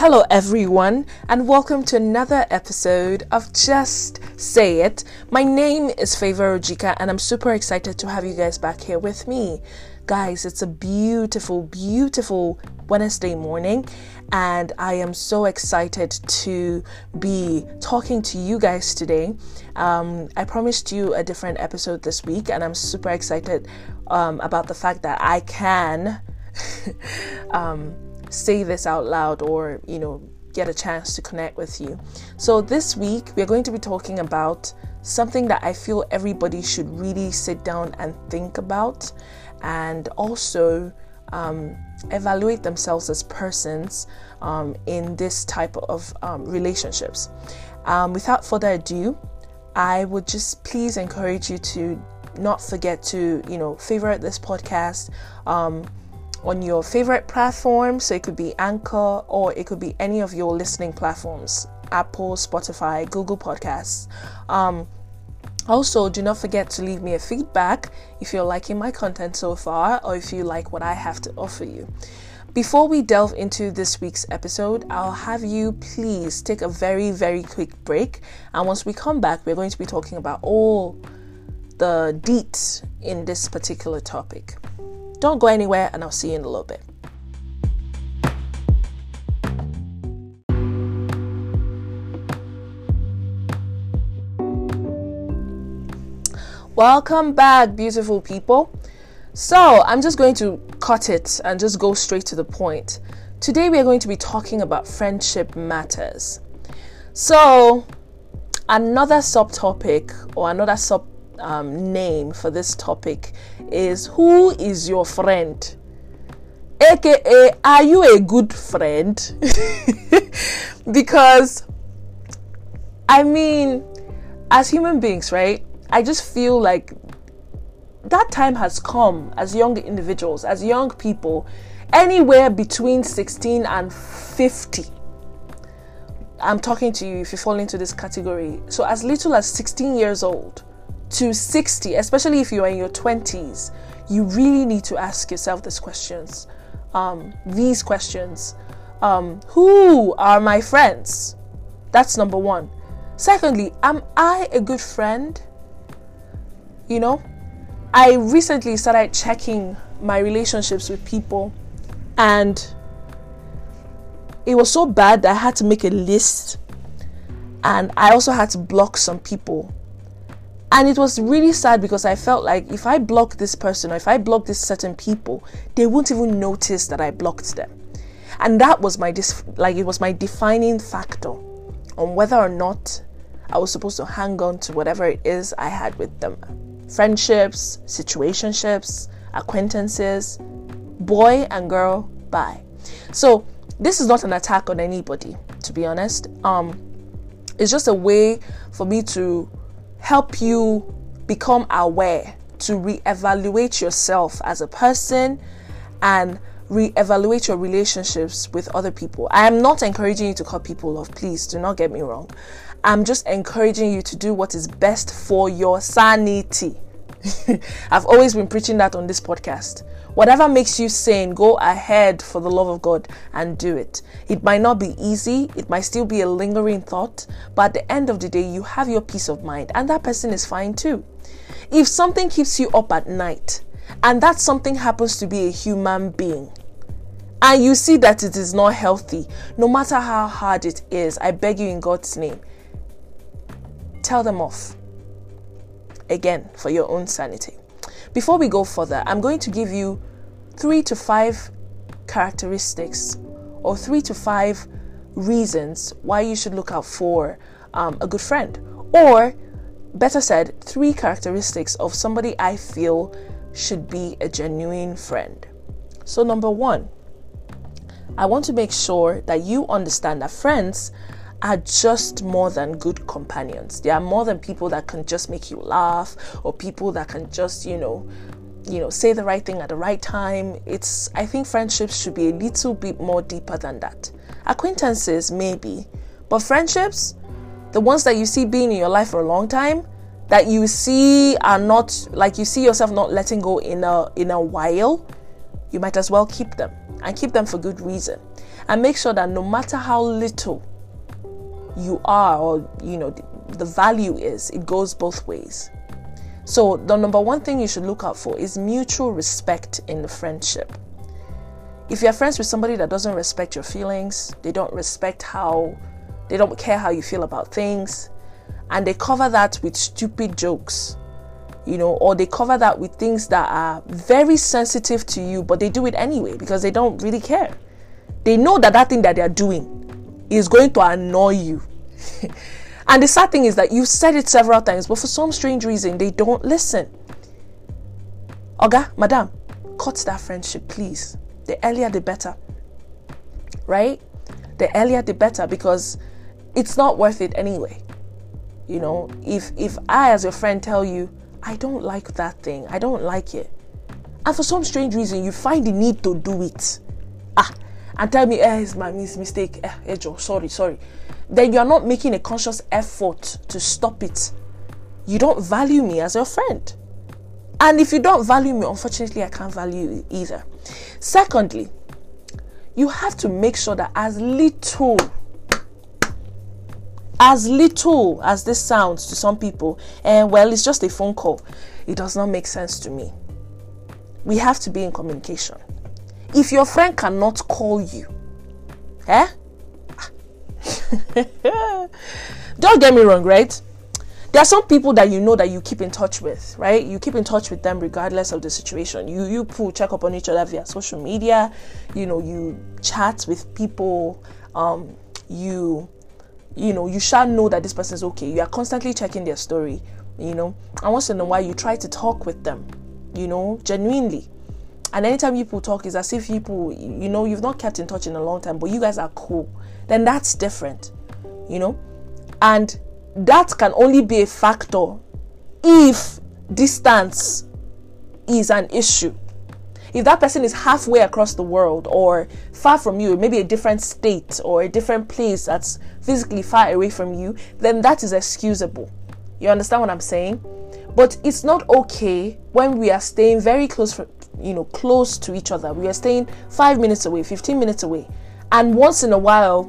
Hello, everyone, and welcome to another episode of Just Say It. My name is Favor Ojika, and I'm super excited to have you guys back here with me. Guys, it's a beautiful, beautiful Wednesday morning, and I am so excited to be talking to you guys today. Um, I promised you a different episode this week, and I'm super excited um, about the fact that I can. um, say this out loud or, you know, get a chance to connect with you. So, this week we're going to be talking about something that I feel everybody should really sit down and think about and also um, evaluate themselves as persons um, in this type of um, relationships. Um, without further ado, I would just please encourage you to not forget to, you know, favorite this podcast um, on your favorite platform. So it could be Anchor or it could be any of your listening platforms Apple, Spotify, Google Podcasts. Um, also, do not forget to leave me a feedback if you're liking my content so far or if you like what I have to offer you. Before we delve into this week's episode, I'll have you please take a very, very quick break. And once we come back, we're going to be talking about all the deets in this particular topic. Don't go anywhere, and I'll see you in a little bit. Welcome back, beautiful people. So, I'm just going to cut it and just go straight to the point. Today, we are going to be talking about friendship matters. So, another subtopic or another sub um, name for this topic is Who is your friend? AKA, are you a good friend? because, I mean, as human beings, right? I just feel like that time has come as young individuals, as young people, anywhere between 16 and 50. I'm talking to you if you fall into this category. So, as little as 16 years old, to 60, especially if you are in your 20s, you really need to ask yourself these questions. Um, these questions um, Who are my friends? That's number one. Secondly, am I a good friend? You know, I recently started checking my relationships with people, and it was so bad that I had to make a list, and I also had to block some people and it was really sad because I felt like if I block this person or if I block this certain people, they won't even notice that I blocked them. And that was my dis- like it was my defining factor on whether or not I was supposed to hang on to whatever it is I had with them. Friendships, situationships, acquaintances, boy and girl, bye. So this is not an attack on anybody, to be honest. Um, it's just a way for me to help you become aware to reevaluate yourself as a person and reevaluate your relationships with other people. I am not encouraging you to cut people off, please do not get me wrong. I'm just encouraging you to do what is best for your sanity. I've always been preaching that on this podcast. Whatever makes you sane, go ahead for the love of God and do it. It might not be easy, it might still be a lingering thought, but at the end of the day, you have your peace of mind, and that person is fine too. If something keeps you up at night, and that something happens to be a human being, and you see that it is not healthy, no matter how hard it is, I beg you in God's name, tell them off. Again, for your own sanity. Before we go further, I'm going to give you three to five characteristics or three to five reasons why you should look out for um, a good friend. Or, better said, three characteristics of somebody I feel should be a genuine friend. So, number one, I want to make sure that you understand that friends are just more than good companions. They are more than people that can just make you laugh or people that can just, you know, you know, say the right thing at the right time. It's I think friendships should be a little bit more deeper than that. Acquaintances maybe, but friendships, the ones that you see being in your life for a long time, that you see are not like you see yourself not letting go in a in a while, you might as well keep them and keep them for good reason. And make sure that no matter how little you are or you know the, value is, it goes both ways. So, the number one thing you should look out for is mutual respect in the friendship. If you're friends with somebody that doesn't respect your feelings, they don't respect how, they don't care how you feel about things, and they cover that with stupid jokes, you know, or they cover that with things that are very sensitive to you, but they do it anyway because they don't really care. They know that that thing that they're doing is going to annoy you. and the sad thing is that you've said it several times, but for some strange reason, they don't listen. Oga, madam, cut that friendship, please. The earlier the better. Right? The earlier the better because it's not worth it anyway. You know, if if I as your friend tell you, I don't like that thing, I don't like it. And for some strange reason you find the need to do it. Ah, and tell me, eh, it's my mistake. Eh, eh, Joe, sorry, sorry. Then you're not making a conscious effort to stop it. You don't value me as your friend. And if you don't value me, unfortunately, I can't value you either. Secondly, you have to make sure that as little as little as this sounds to some people, and eh, well, it's just a phone call, it does not make sense to me. We have to be in communication. If your friend cannot call you, eh? Don't get me wrong, right? There are some people that you know that you keep in touch with, right? You keep in touch with them regardless of the situation. You you pull check up on each other via social media. You know, you chat with people. Um, you you know, you shall know that this person is okay. You are constantly checking their story, you know, and once in a while you try to talk with them, you know, genuinely. And anytime people talk, it's as if people, you know, you've not kept in touch in a long time, but you guys are cool. Then that's different, you know, and that can only be a factor if distance is an issue if that person is halfway across the world or far from you, maybe a different state or a different place that's physically far away from you, then that is excusable. You understand what I'm saying? But it's not okay when we are staying very close, you know, close to each other. We are staying five minutes away, 15 minutes away, and once in a while,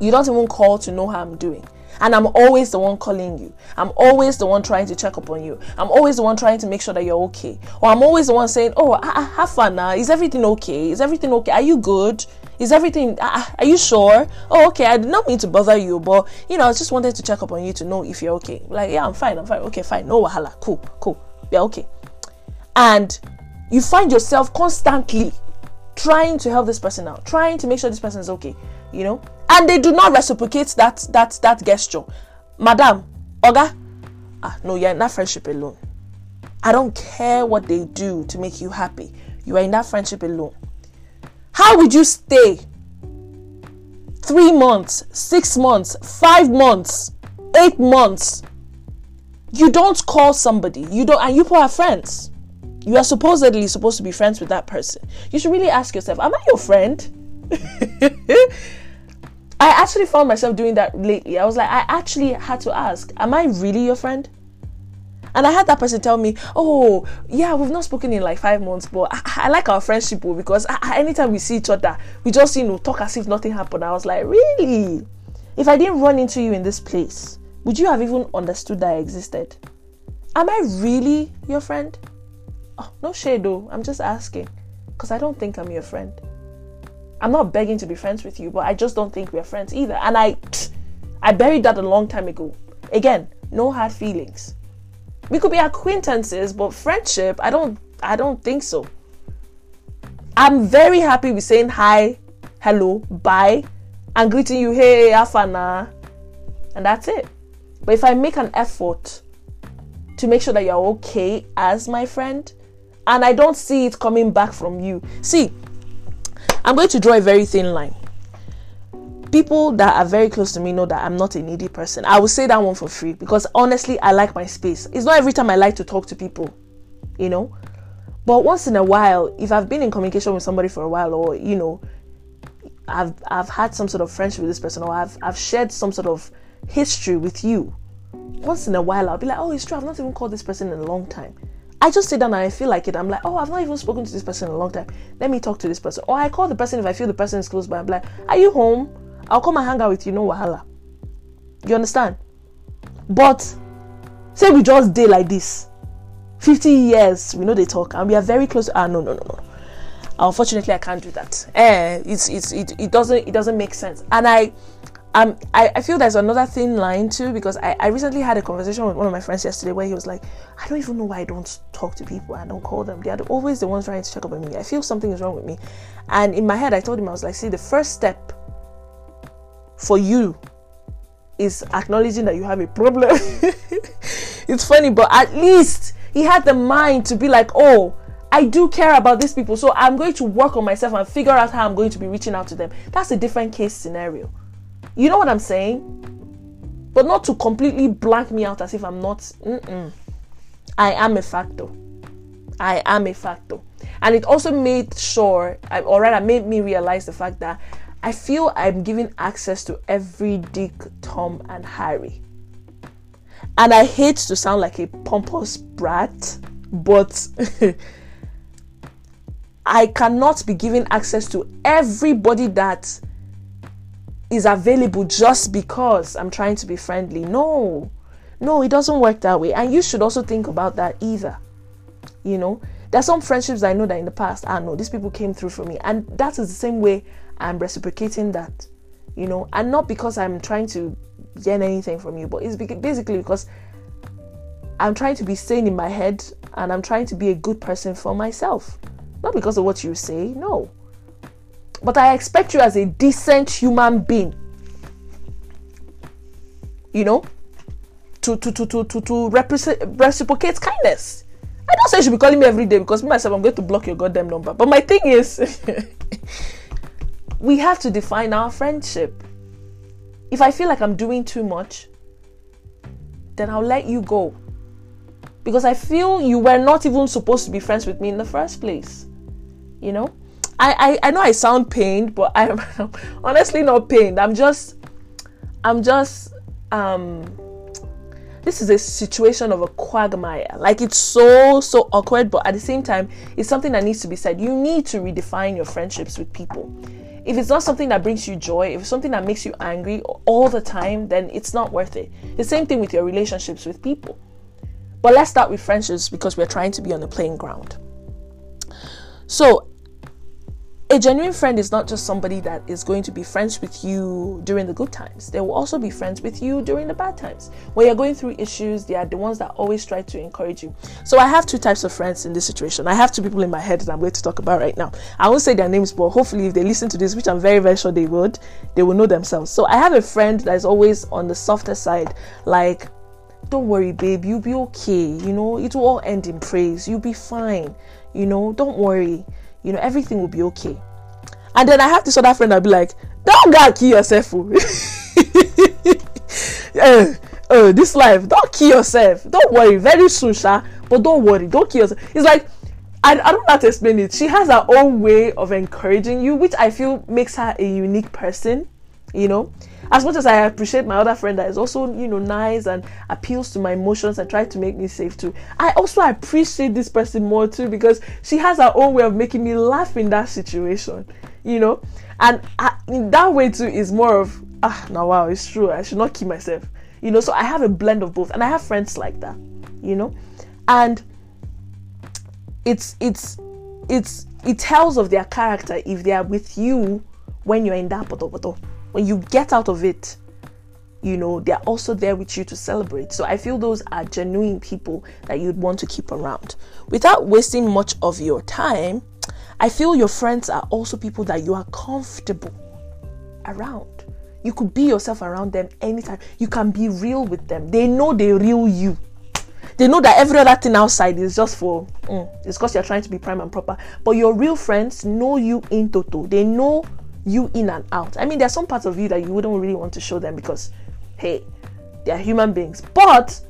you don't even call to know how I'm doing. And I'm always the one calling you. I'm always the one trying to check up on you. I'm always the one trying to make sure that you're okay. Or I'm always the one saying, Oh, I, I have fun now. Is everything okay? Is everything okay? Are you good? Is everything, uh, are you sure? Oh, okay. I did not mean to bother you, but you know, I just wanted to check up on you to know if you're okay. Like, yeah, I'm fine. I'm fine. Okay, fine. No wahala. Cool, cool. Yeah, okay. And you find yourself constantly trying to help this person out, trying to make sure this person is okay, you know, and they do not reciprocate that that that gesture, madam, oga, ah, no, you're in that friendship alone. I don't care what they do to make you happy. You are in that friendship alone. How would you stay three months, six months, five months, eight months? You don't call somebody. You don't, and you are friends you are supposedly supposed to be friends with that person. You should really ask yourself, Am I your friend? I actually found myself doing that lately. I was like, I actually had to ask, Am I really your friend? And I had that person tell me, Oh, yeah, we've not spoken in like five months, but I, I like our friendship oh, because I, anytime we see each other, we just, you know, talk as if nothing happened. I was like, Really? If I didn't run into you in this place, would you have even understood that I existed? Am I really your friend? Oh, no shade though. I'm just asking. Because I don't think I'm your friend. I'm not begging to be friends with you, but I just don't think we're friends either. And I I buried that a long time ago. Again, no hard feelings. We could be acquaintances, but friendship, I don't I don't think so. I'm very happy with saying hi, hello, bye, and greeting you, hey, afana. And that's it. But if I make an effort to make sure that you're okay as my friend, and I don't see it coming back from you. See, I'm going to draw a very thin line. People that are very close to me know that I'm not a needy person. I will say that one for free because honestly, I like my space. It's not every time I like to talk to people, you know. But once in a while, if I've been in communication with somebody for a while, or you know, I've I've had some sort of friendship with this person, or I've I've shared some sort of history with you. Once in a while, I'll be like, oh, it's true. I've not even called this person in a long time I just sit down and I feel like it. I'm like, oh, I've not even spoken to this person in a long time. Let me talk to this person. Or I call the person if I feel the person is close by. I'm like, are you home? I'll come and hang out with you. No wahala. You understand? But say we just day like this, 50 years, we know they talk, and we are very close. Ah, no, no, no, no. Unfortunately, I can't do that. Eh, it's it's it, it doesn't it doesn't make sense. And I um, I, I feel there's another thin line too because I, I recently had a conversation with one of my friends yesterday where he was like, I don't even know why I don't talk to people. I don't call them. They are always the ones trying to check up on me. I feel something is wrong with me. And in my head, I told him, I was like, see, the first step for you is acknowledging that you have a problem. it's funny, but at least he had the mind to be like, oh, I do care about these people. So I'm going to work on myself and figure out how I'm going to be reaching out to them. That's a different case scenario. You know what I'm saying? But not to completely blank me out as if I'm not. Mm-mm. I am a factor. I am a factor. And it also made sure, or rather, made me realize the fact that I feel I'm giving access to every Dick, Tom, and Harry. And I hate to sound like a pompous brat, but I cannot be giving access to everybody that is available just because I'm trying to be friendly. No, no, it doesn't work that way. And you should also think about that either. You know, there's some friendships I know that in the past, ah, I know these people came through for me. And that is the same way I'm reciprocating that, you know, and not because I'm trying to gain anything from you, but it's basically because I'm trying to be sane in my head and I'm trying to be a good person for myself. Not because of what you say, no. But I expect you as a decent human being, you know, to to to to to, to reciprocate kindness. I don't say you should be calling me every day because me myself I'm going to block your goddamn number. But my thing is, we have to define our friendship. If I feel like I'm doing too much, then I'll let you go. Because I feel you were not even supposed to be friends with me in the first place. You know? I, I, I know I sound pained, but I'm honestly not pained. I'm just I'm just um this is a situation of a quagmire. Like it's so so awkward, but at the same time, it's something that needs to be said. You need to redefine your friendships with people. If it's not something that brings you joy, if it's something that makes you angry all the time, then it's not worth it. The same thing with your relationships with people. But let's start with friendships because we're trying to be on the playing ground. So, a genuine friend is not just somebody that is going to be friends with you during the good times. They will also be friends with you during the bad times. When you're going through issues, they are the ones that always try to encourage you. So I have two types of friends in this situation. I have two people in my head that I'm going to talk about right now. I won't say their names, but hopefully if they listen to this, which I'm very, very sure they would, they will know themselves. So I have a friend that is always on the softer side, like don't worry, babe, you'll be okay. You know, it will all end in praise. You'll be fine. You know, don't worry you know, everything will be okay. And then I have this other friend I'll be like, don't go kill yourself. uh, uh, this life, don't kill yourself. Don't worry, very soon, Sha. But don't worry, don't kill yourself. It's like I, I don't know how to explain it. She has her own way of encouraging you, which I feel makes her a unique person, you know as much as I appreciate my other friend that is also, you know, nice and appeals to my emotions and tries to make me safe too, I also appreciate this person more too because she has her own way of making me laugh in that situation, you know, and I, in that way too is more of ah now wow it's true I should not keep myself, you know. So I have a blend of both, and I have friends like that, you know, and it's it's it's it tells of their character if they are with you when you're in that bottle when you get out of it, you know, they're also there with you to celebrate. So I feel those are genuine people that you'd want to keep around. Without wasting much of your time, I feel your friends are also people that you are comfortable around. You could be yourself around them anytime. You can be real with them. They know they real you. They know that every other thing outside is just for mm, it's because you're trying to be prime and proper. But your real friends know you in total. They know you in and out. I mean, there are some parts of you that you wouldn't really want to show them because, hey, they're human beings, but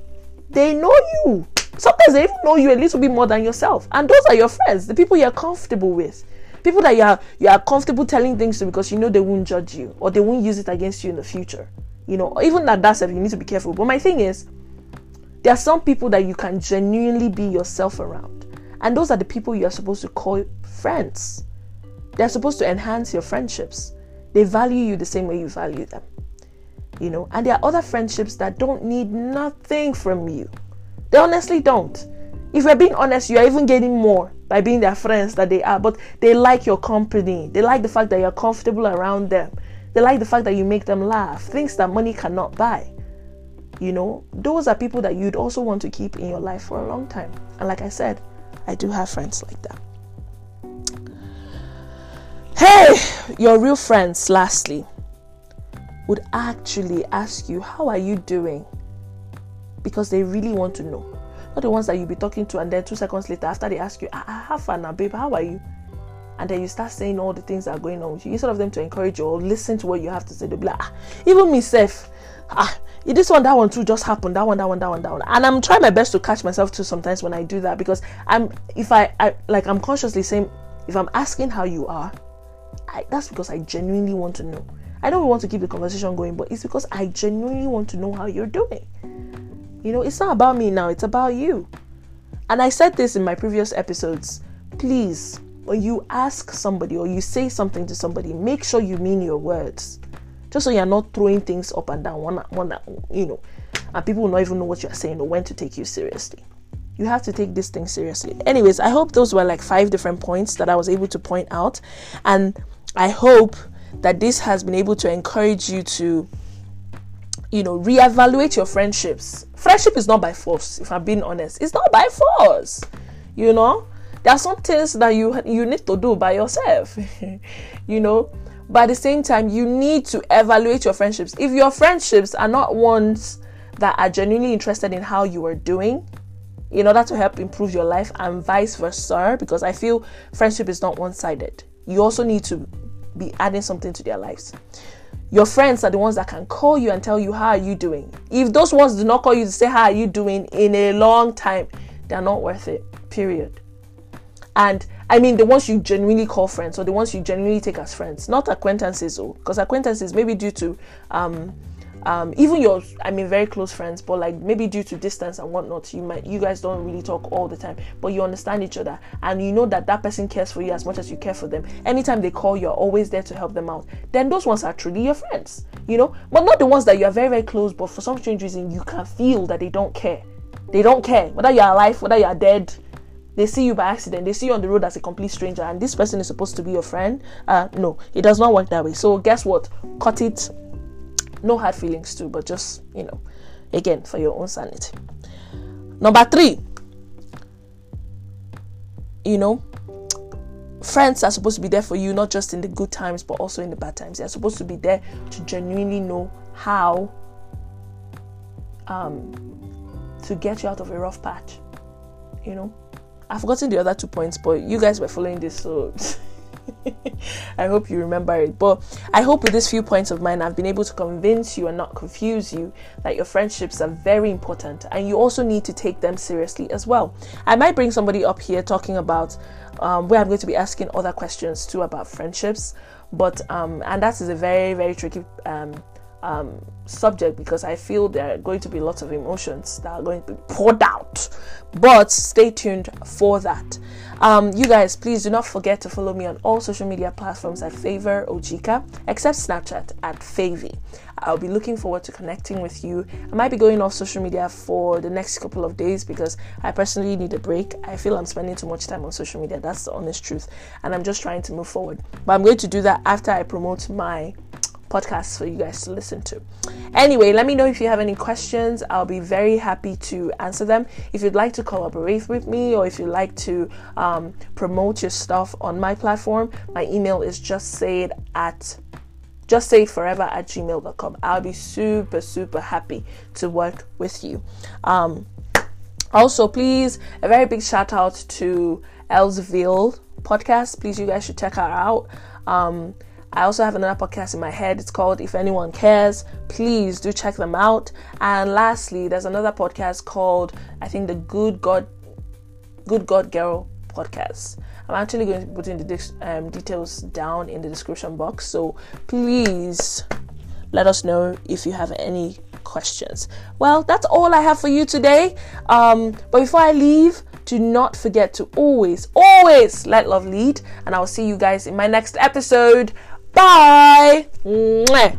they know you. Sometimes they even know you a little bit more than yourself, and those are your friends, the people you're comfortable with, people that you are you are comfortable telling things to because you know they won't judge you or they won't use it against you in the future. You know, even at that step, you need to be careful. But my thing is, There are some people that you can genuinely be yourself around. And those are the people you are supposed to call friends. They're supposed to enhance your friendships. They value you the same way you value them. You know, and there are other friendships that don't need nothing from you. They honestly don't. If we're being honest, you are even getting more by being their friends that they are, but they like your company. They like the fact that you're comfortable around them. They like the fact that you make them laugh, things that money cannot buy. You know, those are people that you'd also want to keep in your life for a long time. And like I said, I do have friends like that. Hey, your real friends, lastly, would actually ask you, How are you doing? Because they really want to know. Not the ones that you'll be talking to, and then two seconds later, after they ask you, I have fun now, babe, how are you? And then you start saying all the things that are going on with you. Instead of them to encourage you or listen to what you have to say, they'll be like, ah, even myself, ah, this one, that one too just happened. That one, that one, that one, that one. And I'm trying my best to catch myself too sometimes when I do that because I'm, if I, I like, I'm consciously saying, if I'm asking how you are, I, that's because I genuinely want to know. I don't want to keep the conversation going, but it's because I genuinely want to know how you're doing. You know, it's not about me now, it's about you. And I said this in my previous episodes. Please, when you ask somebody or you say something to somebody, make sure you mean your words. Just so you're not throwing things up and down, one, one, you know, and people will not even know what you're saying or when to take you seriously. You have to take this thing seriously. Anyways, I hope those were like five different points that I was able to point out. And I hope that this has been able to encourage you to you know, reevaluate your friendships. Friendship is not by force, if I'm being honest. It's not by force. You know, there are some things that you you need to do by yourself. you know, but at the same time, you need to evaluate your friendships. If your friendships are not ones that are genuinely interested in how you are doing, in order to help improve your life, and vice versa, because I feel friendship is not one sided. You also need to be adding something to their lives. Your friends are the ones that can call you and tell you how are you doing. If those ones do not call you to say how are you doing in a long time, they're not worth it. Period. And I mean the ones you genuinely call friends or the ones you genuinely take as friends, not acquaintances, because acquaintances maybe due to um, um, even your i mean very close friends but like maybe due to distance and whatnot you might you guys don't really talk all the time but you understand each other and you know that that person cares for you as much as you care for them. Anytime they call you're always there to help them out. Then those ones are truly your friends you know? But not the ones that you are very very close but for some strange reason you can feel that they don't care. They don't care. Whether you're alive whether you're dead they see you by accident. They see you on the road as a complete stranger and this person is supposed to be your friend. Uh no it does not work that way. So guess what? Cut it no hard feelings too, but just, you know, again, for your own sanity. Number three, you know, friends are supposed to be there for you not just in the good times but also in the bad times. They're supposed to be there to genuinely know how um, to get you out of a rough patch. You know, I've forgotten the other two points, but you guys were following this, so I hope you remember it. But I hope with these few points of mine, I've been able to convince you and not confuse you that your friendships are very important and you also need to take them seriously as well. I might bring somebody up here talking about um, where I'm going to be asking other questions too about friendships. But, um, and that is a very, very tricky um, um, subject because I feel there are going to be lots of emotions that are going to be poured out. But stay tuned for that. Um, you guys, please do not forget to follow me on all social media platforms at Favor Ojika, except Snapchat at Favy. I'll be looking forward to connecting with you. I might be going off social media for the next couple of days because I personally need a break. I feel I'm spending too much time on social media. That's the honest truth. And I'm just trying to move forward. But I'm going to do that after I promote my podcasts for you guys to listen to. Anyway, let me know if you have any questions. I'll be very happy to answer them. If you'd like to collaborate with me or if you'd like to um, promote your stuff on my platform, my email is just say it at just say forever at gmail.com. I'll be super, super happy to work with you. Um, also, please, a very big shout out to Elsville podcast. Please, you guys should check her out. Um, I also have another podcast in my head. It's called If Anyone Cares. Please do check them out. And lastly, there's another podcast called I think the Good God Good God Girl podcast. I'm actually going to put in the um, details down in the description box. So please let us know if you have any questions. Well, that's all I have for you today. Um, but before I leave, do not forget to always, always let love lead. And I will see you guys in my next episode. Bye. Mwah.